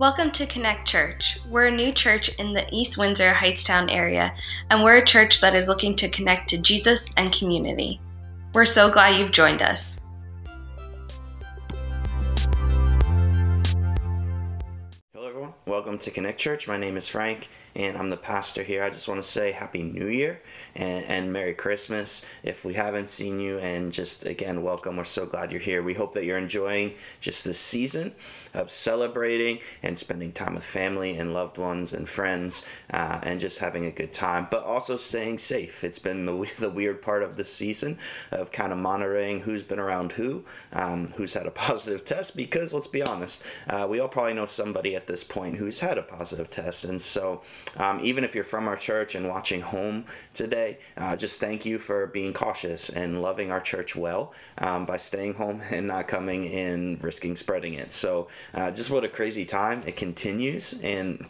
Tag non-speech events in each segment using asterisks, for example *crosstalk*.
Welcome to Connect Church. We're a new church in the East Windsor Hightstown area, and we're a church that is looking to connect to Jesus and community. We're so glad you've joined us. Hello, everyone. Welcome to Connect Church. My name is Frank, and I'm the pastor here. I just want to say Happy New Year and, and Merry Christmas if we haven't seen you, and just again, welcome. We're so glad you're here. We hope that you're enjoying just this season of celebrating and spending time with family and loved ones and friends uh, and just having a good time, but also staying safe. It's been the, the weird part of this season of kind of monitoring who's been around who, um, who's had a *laughs* positive test, because let's be honest, uh, we all probably know somebody at this point who's had a positive test. And so, um, even if you're from our church and watching home today, uh, just thank you for being cautious and loving our church well um, by staying home *laughs* and not coming in risking spreading it. So, uh, just what a crazy time. It continues. And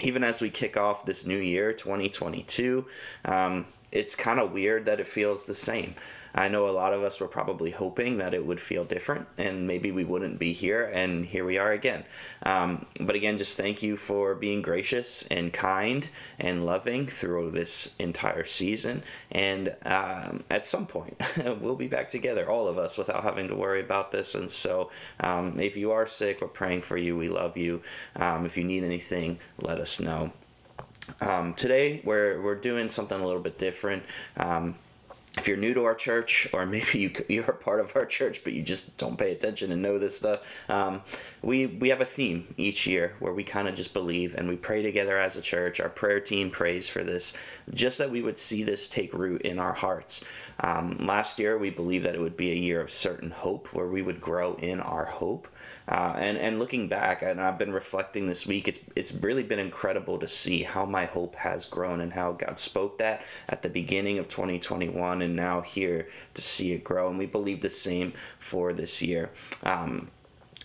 even as we kick off this new year, 2022, um, it's kind of weird that it feels the same. I know a lot of us were probably hoping that it would feel different and maybe we wouldn't be here, and here we are again. Um, but again, just thank you for being gracious and kind and loving through this entire season. And um, at some point, *laughs* we'll be back together, all of us, without having to worry about this. And so, um, if you are sick, we're praying for you. We love you. Um, if you need anything, let us know. Um, today we're we're doing something a little bit different. Um, if you're new to our church, or maybe you *laughs* you're a part of our church but you just don't pay attention and know this stuff, um, we we have a theme each year where we kind of just believe and we pray together as a church. Our prayer team prays for this, just that we would see this take root in our hearts. Um, last year we believed that it would be a year of certain hope, where we would grow in our hope. Uh, and and looking back, and I've been reflecting this week, it's it's really been incredible to see how my hope has grown and how God spoke that at the beginning of 2021, and now here to see it grow. And we believe the same for this year. Um,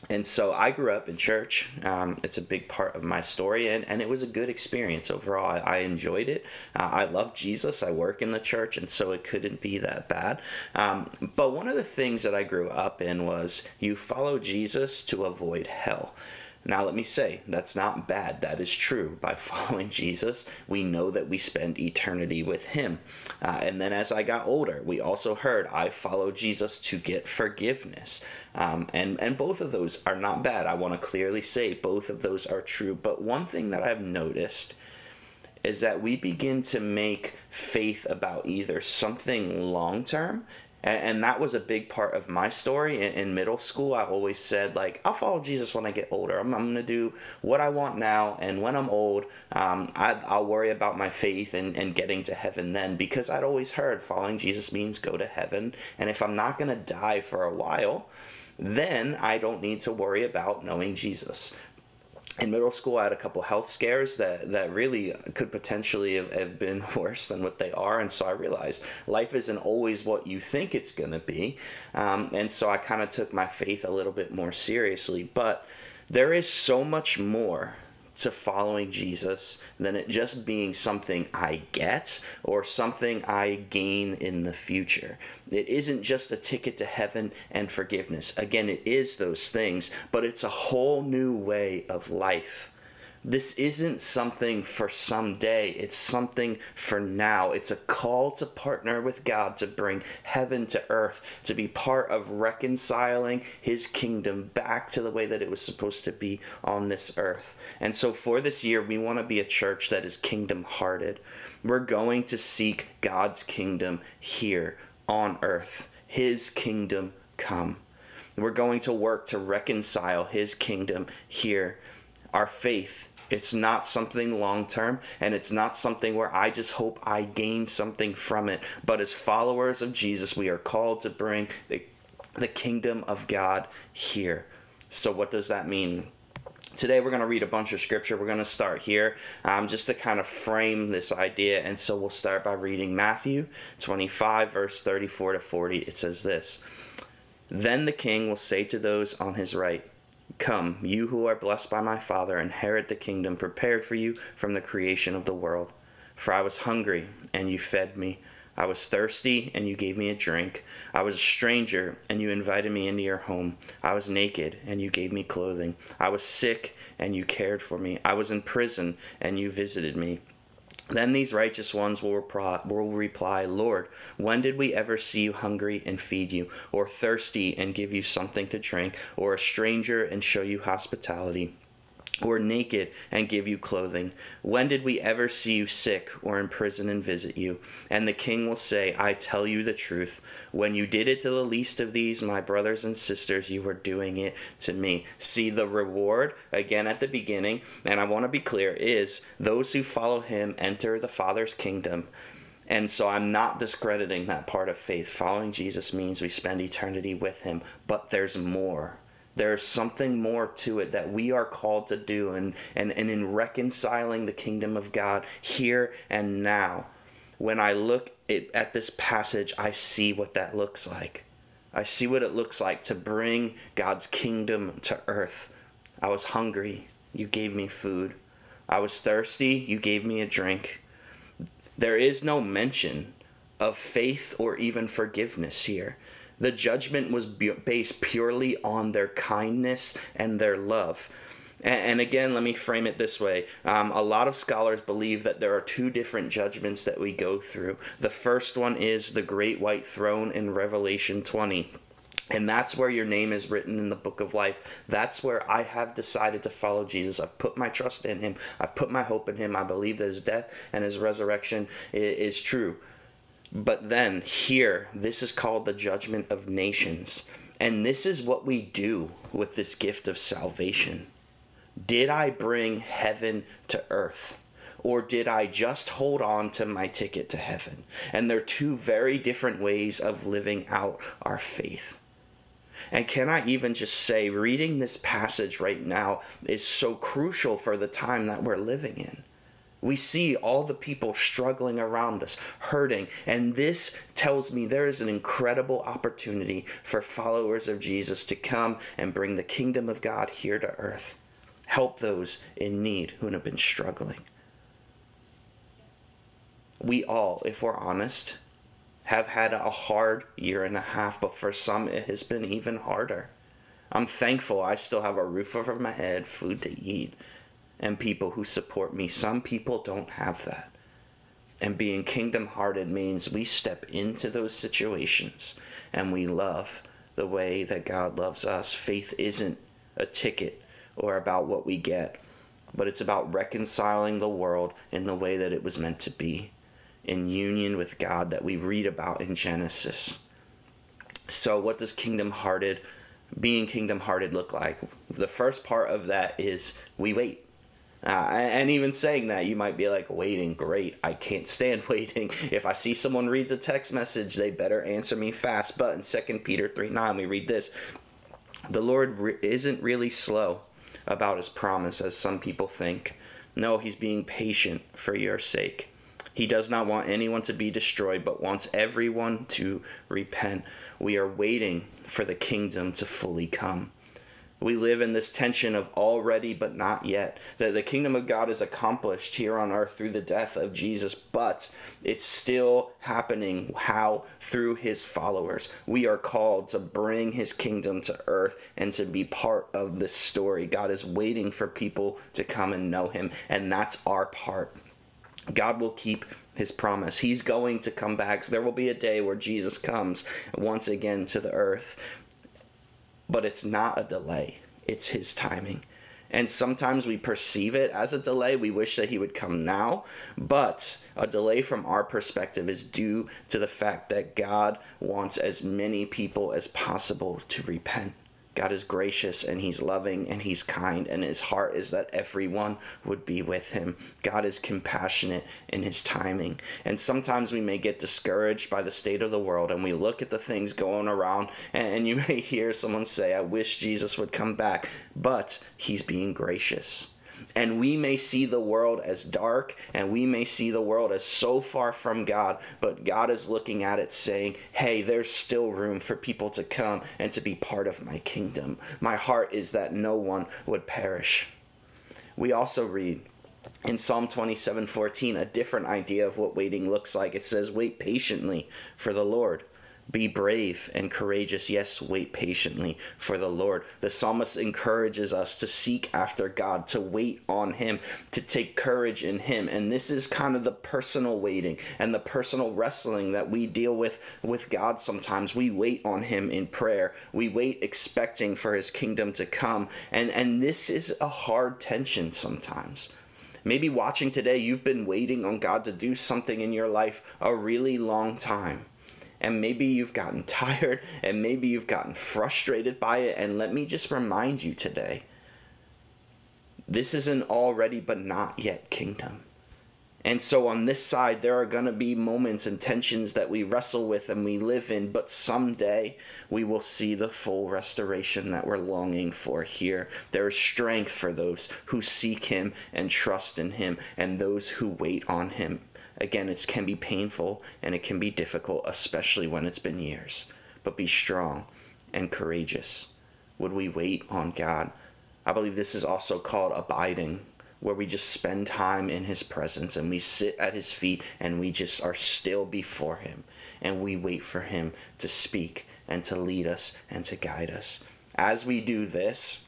and so I grew up in church. Um, it's a big part of my story, and, and it was a good experience overall. I, I enjoyed it. Uh, I love Jesus. I work in the church, and so it couldn't be that bad. Um, but one of the things that I grew up in was you follow Jesus to avoid hell. Now, let me say, that's not bad. That is true. By *laughs* following Jesus, we know that we spend eternity with Him. Uh, and then as I got older, we also heard, I follow Jesus to get forgiveness. Um, and, and both of those are not bad. I want to clearly say both of those are true. But one thing that I've noticed is that we begin to make faith about either something long term and, and that was a big part of my story in, in, middle school. I always said, like, I'll follow Jesus when I get older. I'm, I'm going to do what I want now. And when I'm old, um, I, I'll worry about my faith and, and getting to heaven then. Because I'd always heard following Jesus means go to heaven. And if I'm not going to die for a while, then I don't need to worry about knowing Jesus in middle school, I had a couple health scares that, that really could potentially have, have, been *laughs* worse than what they are. And so I realized life isn't always what you think it's going to be. Um, and so I kind of took my faith a little bit more seriously. But there is so much more to following Jesus than it just being something I get or something I gain in the future. It isn't just a ticket to heaven and forgiveness. Again, it is those things, but it's a whole new way of life. This isn't something for someday, it's something for now. It's a call to partner with God to bring heaven to earth, to be part of reconciling His kingdom back to the way that it was supposed to be on this earth. And so for this year, we want to be a church that is kingdom hearted. We're going to seek God's kingdom here on earth, His kingdom come. We're going to work to reconcile His kingdom here. Our faith it's not something long term, and it's not something where I just hope I gain something from it. But as followers of Jesus, we are called to bring the, the kingdom of God here. So, what does that mean? Today, we're going to read a bunch of scripture. We're going to start here um, just to kind of frame this idea. And so, we'll start by reading Matthew 25, verse 34 to 40. It says this Then the king will say to those on his right, Come, you who are blessed by my Father, inherit the kingdom prepared for you from the creation of the world. For I was hungry, and you fed me. I was thirsty, and you gave me a drink. I was a stranger, and you invited me into your home. I was naked, and you gave me clothing. I was sick, and you cared for me. I was in prison, and you visited me. Then these righteous ones will reply, will reply, Lord, when did we ever see you hungry and feed you, or thirsty and give you something to drink, or a stranger and show you hospitality? Or naked and give you clothing? When did we ever see you sick or in prison and visit you? And the king will say, I tell you the truth. When you did it to the least of these, my brothers and sisters, you were doing it to me. See, the reward, again at the beginning, and I want to be clear, is those who follow him enter the Father's kingdom. And so I'm not discrediting that part of faith. Following Jesus means we spend eternity with him, but there's more there's something more to it that we are called to do and, and, and in reconciling the kingdom of God here and now. When I look at, at this passage, I see what that looks like. I see what it looks like to bring God's kingdom to earth. I was hungry, you gave me food. I was thirsty, you gave me a drink. There is no mention of faith or even forgiveness here. The judgment was based purely on their kindness and their love. And, again, let me frame it this way. Um, a lot of scholars believe that there are two different judgments that we go through. The first one is the great white throne in Revelation 20. And that's where your name is written in the book of life. That's where I have decided to follow Jesus. I've put my trust in him. I've put my hope in him. I believe that his death and his resurrection is, is true. But then, here, this is called the judgment of nations. And this is what we do with this gift of salvation. Did I bring heaven to earth? Or did I just hold on to my ticket to heaven? And they're two very different ways of living out our faith. And can I even just say, reading this passage right now is so crucial for the time that we're living in. We see all the people struggling around us, hurting, and this tells me there is an incredible opportunity for followers of Jesus to come and bring the kingdom of God here to earth. Help those in need who have been struggling. We all, if we're honest, have had a hard year and a half, but for some it has been even harder. I'm thankful I still have a roof over my head, food to eat and people who support me. Some people don't have that. And being kingdom hearted means we step into those situations and we love the way that God loves us. Faith isn't a ticket or about what we get, but it's about reconciling the world in the way that it was meant to be, in union with God that we read about in Genesis. So, what does kingdom hearted, being kingdom hearted, look like? The first part of that is we wait uh, and even saying that, you might be like, waiting, great. I can't stand *laughs* waiting. If I see someone reads a text message, they better answer me fast. But in 2 Peter 3 9, we read this The Lord re- isn't really slow about his promise, as some people think. No, he's being patient for your sake. He does not want anyone to be destroyed, but wants everyone to repent. We are waiting for the kingdom to fully come. We live in this tension of already but not yet. That the kingdom of God is accomplished here on earth through the death of Jesus, but it's still happening. How? Through his followers. We are called to bring his kingdom to earth and to be part of this story. God is waiting for people to come and know him, and that's our part. God will keep his promise. He's going to come back. There will be a day where Jesus comes once again to the earth but it's not a delay, it's His timing. And sometimes we perceive it as a delay. We wish that He would come now, but a delay from our perspective is due to the fact that God wants as many people as possible to repent. God is gracious and He's loving and He's kind, and His heart is that everyone would be with Him. God is compassionate in His timing. And sometimes we may get discouraged by the state of the world and we look at the things going around, and you may *laughs* hear someone say, I wish Jesus would come back, but He's being gracious. And we may see the world as dark and we may see the world as so far from God, but God is looking at it saying, hey, there's still room for people to come and to be part of my kingdom. My heart is that no one would perish. We also read in Psalm 27 14, a different idea of what waiting looks like. It says, Wait patiently for the Lord. Be brave and courageous. Yes, wait patiently for the Lord. The psalmist encourages us to seek after God, to wait on Him, to take courage in Him. And this is kind of the personal waiting and the personal wrestling that we deal with with God sometimes. We wait on Him in prayer, we wait expecting for His kingdom to come. And, and this is a hard tension sometimes. Maybe watching today, you've been waiting on God to do something in your life a really long time and maybe you've gotten *laughs* tired and maybe you've gotten frustrated by it. And let me just remind you today this is an already but not yet kingdom. And so on this side, there are going to be moments and tensions that we wrestle with and we live in, but someday we will see the full restoration that we're longing for here. There is strength for those who seek Him and trust in Him and those who wait on Him. Again, it can be painful and it can be difficult, especially when it's been years. But be strong and courageous. Would we wait on God? I believe this is also called abiding, where we just spend time in His presence and we sit at His feet and we just are still before Him and we wait for Him to speak and to lead us and to guide us. As we do this,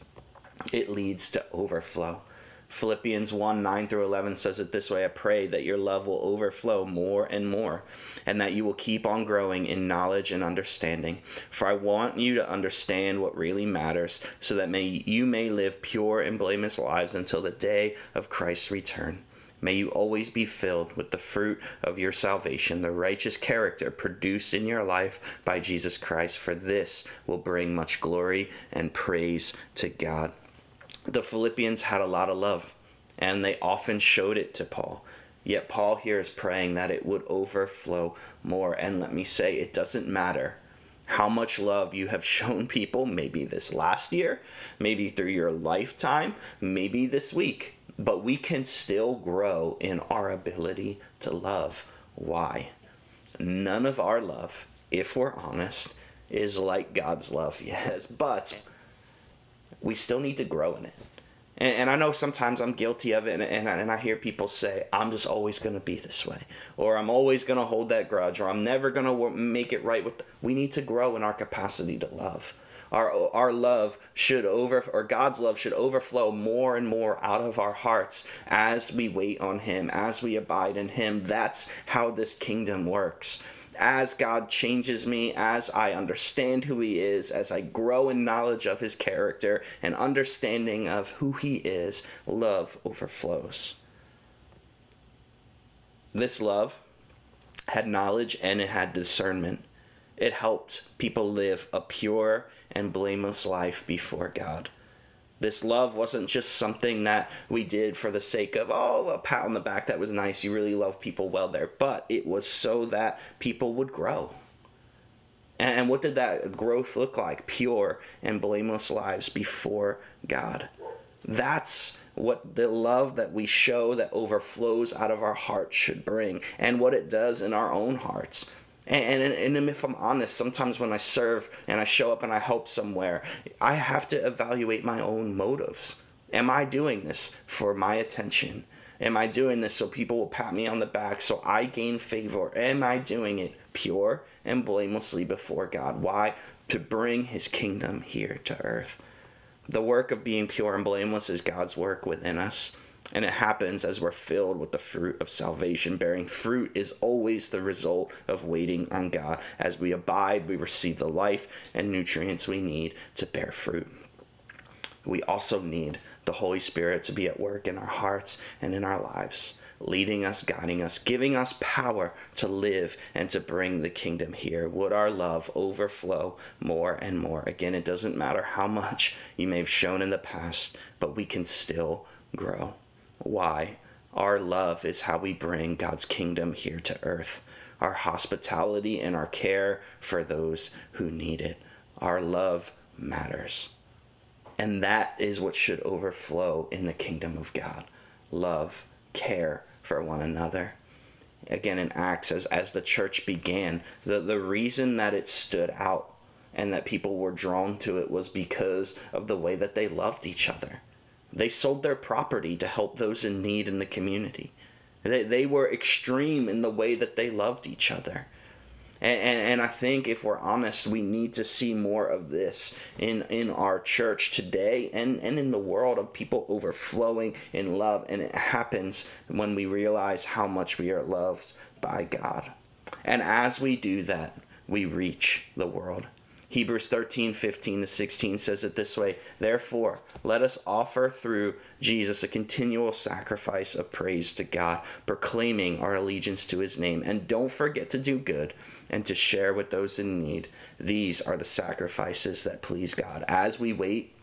it leads to overflow. Philippians 1 9 through 11 says it this way I pray that your love will overflow more and more, and that you will keep on growing in knowledge and understanding. For I want you to understand what really matters, so that may, you may live pure and blameless lives until the day of Christ's return. May you always be filled with the fruit of your salvation, the righteous character produced in your life by Jesus Christ, for this will bring much glory and praise to God the Philippians had a lot of love, and they often showed it to Paul. Yet Paul here is praying that it would overflow more. And let me say, it doesn't matter how much love you have *laughs* shown people, maybe this last year, maybe through your lifetime, maybe this week, but we can still grow in our ability to love. Why? None of our love, if we're honest, is like God's love, *laughs* yes, but we still need to grow in it. And, and I know sometimes I'm guilty of it, and, and, I, and I hear people say, I'm just always going to be this way, or I'm always going to hold that grudge, or I'm never going to make it right with. The... We need to grow in our capacity to love. Our, our love should over or God's love should overflow more and more out of our hearts as we wait on him as we abide in him that's how this kingdom works as God changes me, as I understand who He is, as I grow in knowledge of His character and understanding of who He is, love overflows. This love had knowledge and it had discernment. It helped people live a pure and blameless life before God. This love wasn't just something that we did for the sake of, oh, a pat on the back, that was nice. You really love people well there. But it was so that people would grow. And what did that growth look like? Pure and blameless lives before God. That's what the love that we show that overflows out of our hearts should bring, and what it does in our own hearts. And, and, and if I'm honest, sometimes when I serve and I show up and I help somewhere, I have to evaluate my own motives. Am I doing this for my attention? Am I doing this so people will pat me on the back so I gain favor? Am I doing it pure and blamelessly before God? Why? To bring his kingdom here to earth. The work of being pure and blameless is God's work within us. And it happens as we're filled with the fruit of salvation. Bearing fruit is always the result of waiting on God. As we abide, we receive the life and nutrients we need to bear fruit. We also need the Holy Spirit to be at work in our hearts and in our lives, leading us, guiding us, giving us power to live and to bring the kingdom here. Would our love overflow more and more? Again, it doesn't matter how much you may have shown in the past, but we can still grow why our love is how we bring God's kingdom here to earth. Our hospitality and our care for those who need it. Our love matters. And that is what should overflow in the kingdom of God love, care for one another. Again, in Acts, as, as the church began, the, the reason that it stood out and that people were drawn to it was because of the way that they loved each other They sold their property to help those in need in the community. They, they were extreme in the way that they loved each other. And, and, and, I think if we're honest, we need to see more of this in, in our church today and, and in the world of people overflowing in love. And it happens when we realize how much we are loved by God. And as we do that, we reach the world. Hebrews 13, 15 to 16 says it this way Therefore, let us offer through Jesus a continual sacrifice of praise to God, proclaiming our allegiance to his name. And don't forget to do good and to share with those in need. These are the sacrifices that please God. As we wait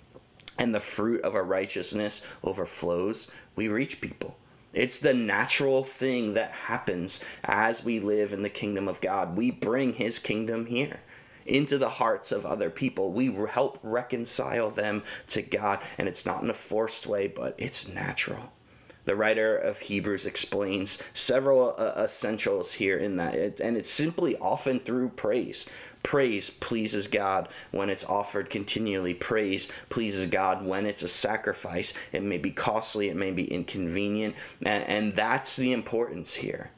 and the fruit of our righteousness overflows, we reach people. It's the natural thing that happens as we live in the kingdom of God. We bring his kingdom here into the hearts of other people. We help reconcile them to God, and it's not in a forced way, but it's natural. The writer of Hebrews explains several uh, essentials here in that, it, and it's simply often through praise. Praise pleases God when it's offered continually. Praise pleases God when it's a sacrifice. It may be costly, it may be inconvenient, and, and that's the importance here.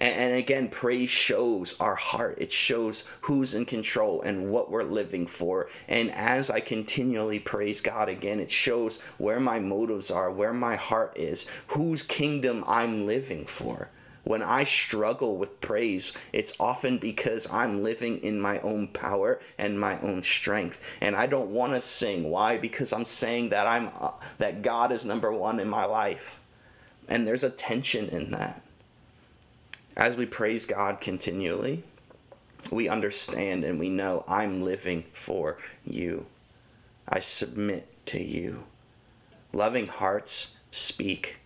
And, again, praise shows our heart. It shows who's in control and what we're living for. And as I continually praise God again, it shows where my motives are, where my heart is, whose kingdom I'm living for. When I struggle with praise, it's often because I'm living in my own power and my own strength, and I don't want to sing. Why? Because I'm saying that I'm uh, that God is number one in my life, and there's a tension in that as we praise God continually, we understand and we know I'm living for you. I submit to you. Loving hearts speak.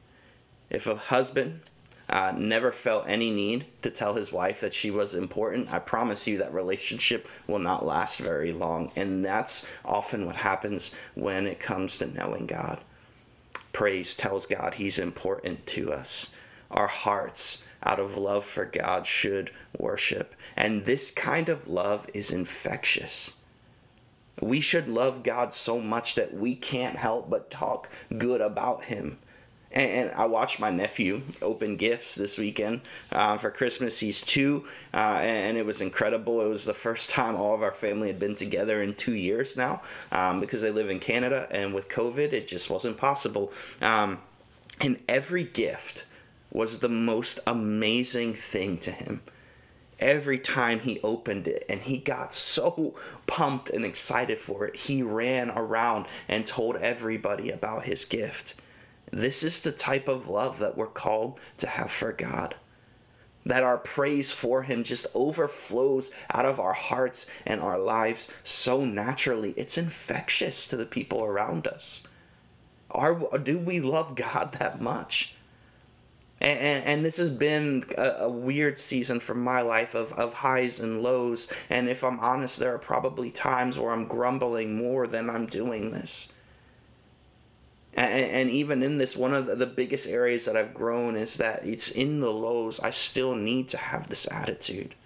If a husband uh, never felt any need to tell his wife that she was important, I promise you that relationship will not last very long. And that's often what happens when it comes to knowing God. Praise tells God he's important to us. Our hearts out of love for God should worship. And this kind of love is infectious. We should love God so much that we can't help but talk good about Him. And, I watched my nephew open gifts this weekend uh, for Christmas. He's two, uh, and it was incredible. It was the first time all of our family had been together in two years now um, because they live in Canada, and with COVID, it just wasn't possible. Um, and every gift was the most amazing thing to him. Every time he opened it and he got so pumped and excited for it, he ran around and told everybody about his gift. This is the type of love that we're called to have for God. That our praise for Him just overflows out of our hearts and our lives so naturally. It's infectious to the people around us. Are, do we love God that much? And, and, and this has been a, a, weird season for my life of, of highs and lows. And if I'm honest, there are probably times where I'm grumbling more than I'm doing this. And, and even in this, one of the, biggest areas that I've grown is that it's in the lows, I still need to have this attitude.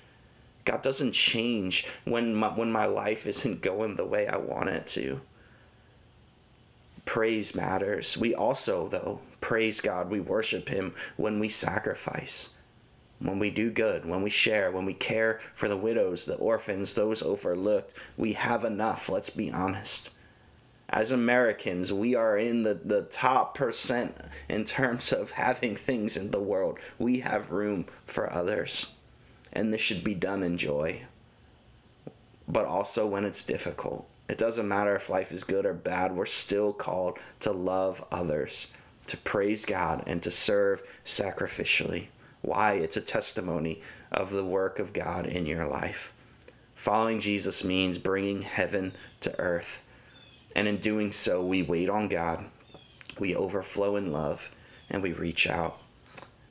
God doesn't change when my, when my life isn't going the way I want it to praise matters. We also, though, praise God, we worship Him when we sacrifice, when we do good, when we share, when we care for the widows, the orphans, those overlooked. We have enough, let's be honest. As Americans, we are in the, the top percent in terms of having things in the world. We have room for others. And this should be done in joy, but also when it's difficult it doesn't matter if life is good or bad, we're still called to love others, to praise God, and to serve sacrificially. Why? It's a testimony of the work of God in your life. Following Jesus means bringing heaven to earth. And in doing so, we wait on God, we overflow in love, and we reach out.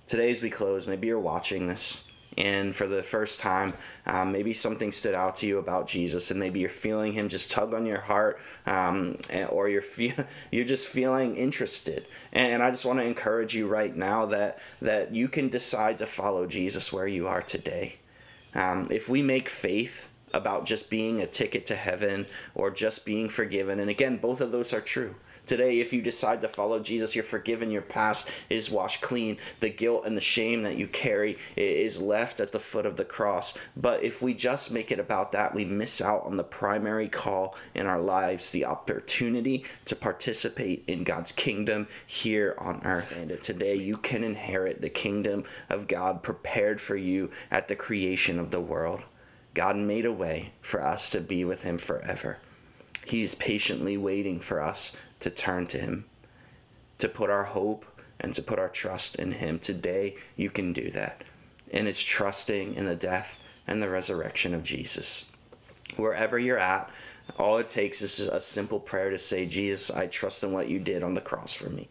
Today, as we close, maybe you're watching this and for the first time, um, maybe something stood out to you about Jesus, and maybe you're feeling Him just tug on your heart, um, or you're fe- *laughs* you're just feeling interested. And I just want to encourage you right now that that you can decide to follow Jesus where you are today. Um, if we make faith about just being a ticket to heaven or just being forgiven. And again, both of those are true. Today, if you decide to follow Jesus, you're forgiven. Your past is washed clean. The guilt and the shame that you carry is left at the foot of the cross. But if we just make it about that, we miss out on the primary call in our lives the opportunity to participate in God's kingdom here on earth. And today, you can inherit the kingdom of God prepared for you at the creation of the world. God made a way for us to be with Him forever. He is patiently waiting for us to turn to Him, to put our hope and to put our trust in Him. Today, you can do that. And it's trusting in the death and the resurrection of Jesus. Wherever you're at, all it takes is a simple prayer to say, Jesus, I trust in what you did on the cross for me.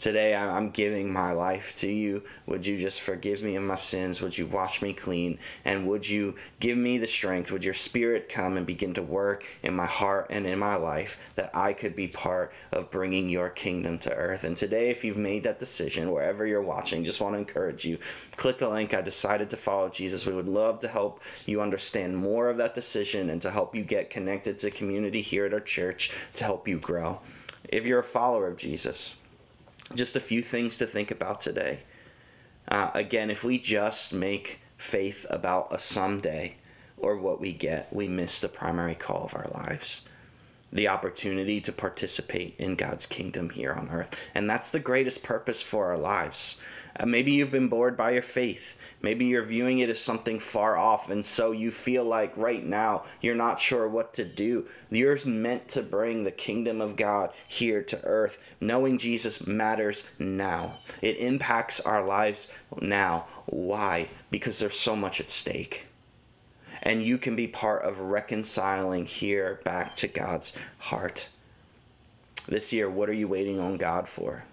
Today I'm giving my life to you. Would you just forgive me of my sins? Would you wash me clean? And would you give me the strength? Would your spirit come and begin to work in my heart and in my life that I could be part of bringing your kingdom to earth? And today, if you've made that decision, wherever you're watching, just want to encourage you click the link. I decided to follow Jesus. We would love to help you understand more of that decision and to help you get connected to community here at our church to help you grow. If you're a follower of Jesus, just a few things to think about today. Uh, again, if we just make faith about a someday or what we get, we miss the primary call of our lives the opportunity to participate in God's kingdom here on earth. And that's the greatest purpose for our lives. Uh, maybe you've been bored by your faith. Maybe you're viewing it as something far off, and so you feel like right now you're not sure what to do. You're meant to bring the kingdom of God here to earth. Knowing Jesus matters now, it impacts our lives now. Why? Because there's so much at stake and you can be part of reconciling here back to God's heart. This year, what are you waiting on God for?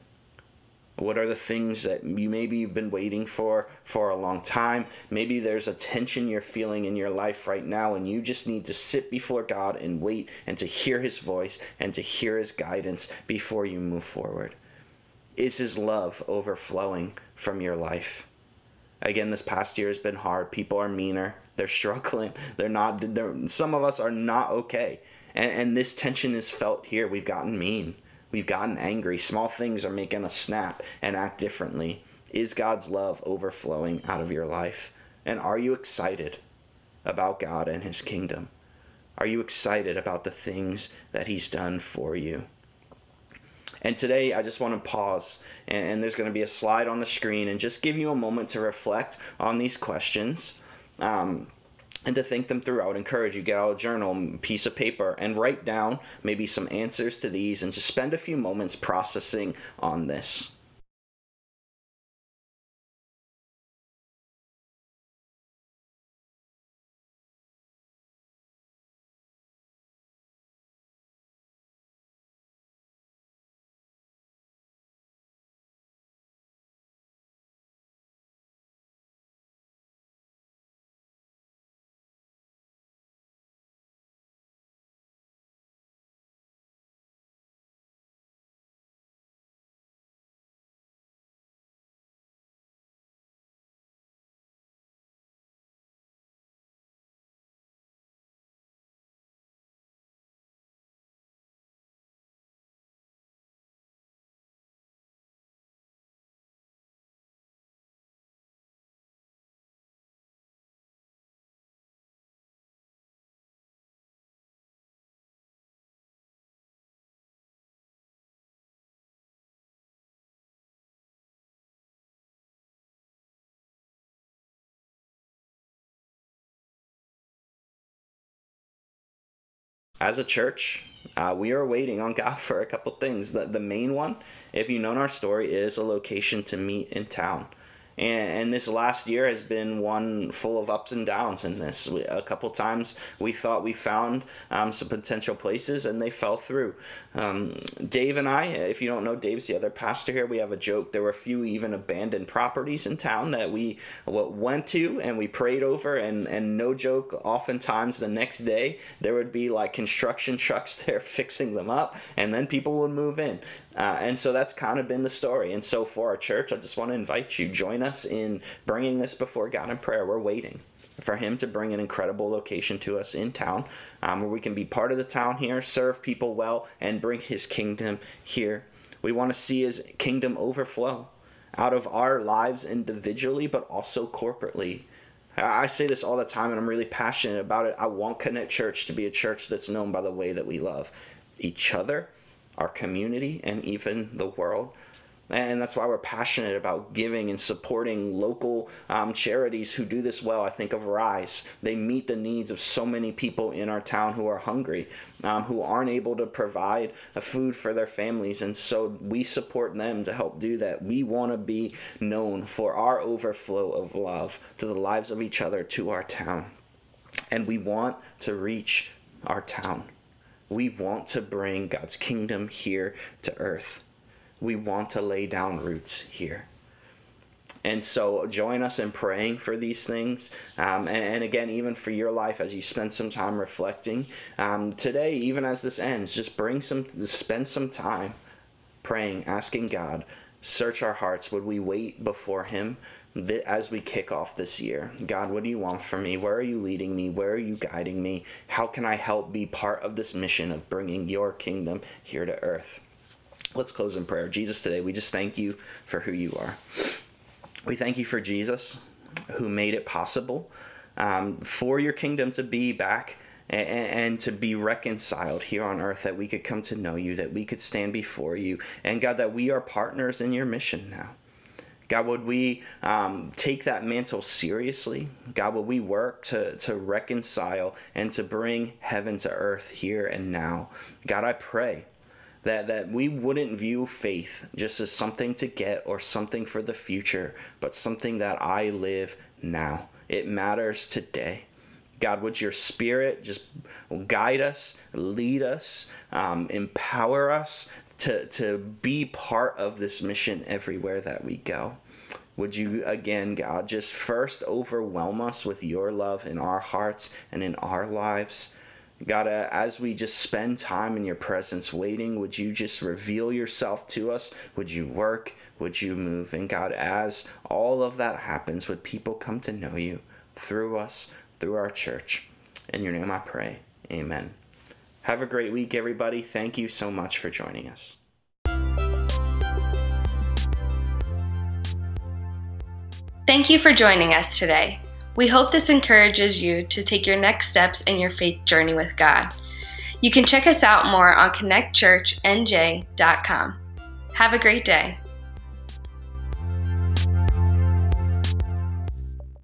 What are the things that you maybe you've been waiting for for a long time? Maybe there's a tension you're feeling in your life right now, and you just need to sit before God and wait and to hear His voice and to hear His guidance before you move forward. Is His love overflowing from your life? Again, this past year has been hard. People are meaner. They're struggling. *laughs* They're not. They're, some of us are not okay, and, and this tension is felt here. We've gotten mean. We've gotten angry. Small things are making us snap and act differently. Is God's love overflowing out of your life? And are you excited about God and His kingdom? Are you excited about the things that He's done for you? And today, I just want to pause, and, there's going to be a slide on the screen, and just give you a moment to reflect on these questions. Um, and to think them through. I would encourage you get out a journal, piece of paper, and write down maybe some answers to these, and just spend a few moments processing on this. As a church, uh, we are waiting on God for a couple things. The, the main one, if you know our story, is a location to meet in town. And, and this last year has been one full of ups and downs in this. We, a couple times we thought we found um, some potential places and they fell through. Um, Dave and I, if you don't know, Dave's the other pastor here. We have a joke. There were a few even abandoned properties in town that we went to and we prayed over. And, and no joke, oftentimes the next day there would be like construction *laughs* trucks there fixing them up, and then people would move in. Uh, and so that's kind of been the story. And so for our church, I just want to invite you, join us in bringing this before God in prayer. We're waiting for Him to bring an incredible location to us in town um, where we can be part of the town here, serve people well, and bring His kingdom here. We want to see His kingdom overflow out of our lives individually, but also corporately. I say this all the time and I'm really passionate about it. I want Connect Church to be a church that's known by the way that we love each other our community, and even the world. And that's why we're passionate about giving and supporting local um, charities who do this well. I think of Rise. They meet the needs of so many people in our town who are hungry, um, who aren't able to provide a food for their families. And so we support them to help do that. We want to be known for our overflow of love to the lives of each other, to our town. And we want to reach our town. We want to bring God's kingdom here to earth. We want to lay down roots here. And so join us in praying for these things. Um, and, and, again, even for your life as you spend some time reflecting. Um, today, even as this ends, just bring some, spend some time praying, asking God, search our hearts. Would we wait before Him? As we kick off this year. God, what do you want from me? Where are you leading me? Where are you guiding me? How can I help be part of this mission of bringing your kingdom here to earth? Let's close in prayer. Jesus, today we just thank you for who you are. We thank you for Jesus who made it possible um, for your kingdom to be back and, and, to be reconciled here on earth, that we could come to know you, that we could stand before you, and God, that we are partners in your mission now. God, would we um, take that mantle seriously? God, would we work to, to reconcile and to bring heaven to earth here and now? God, I pray that, that we wouldn't view faith just as something to get or something for the future, but something that I live now. It matters today. God, would your spirit just guide us, lead us, um, empower us to, to be part of this mission everywhere that we go. Would you again, God, just first overwhelm us with your love in our hearts and in our lives? God, uh, as we just spend time in your presence waiting, would you just reveal yourself to us? Would you work? Would you move? And God, as all of that happens, would people come to know you through us, through our church? In your name I pray. Amen. Have a great week, everybody. Thank you so much for joining us. Thank you for joining us today. We hope this encourages you to take your next steps in your faith journey with God. You can check us out more on connectchurchnj.com. Have a great day.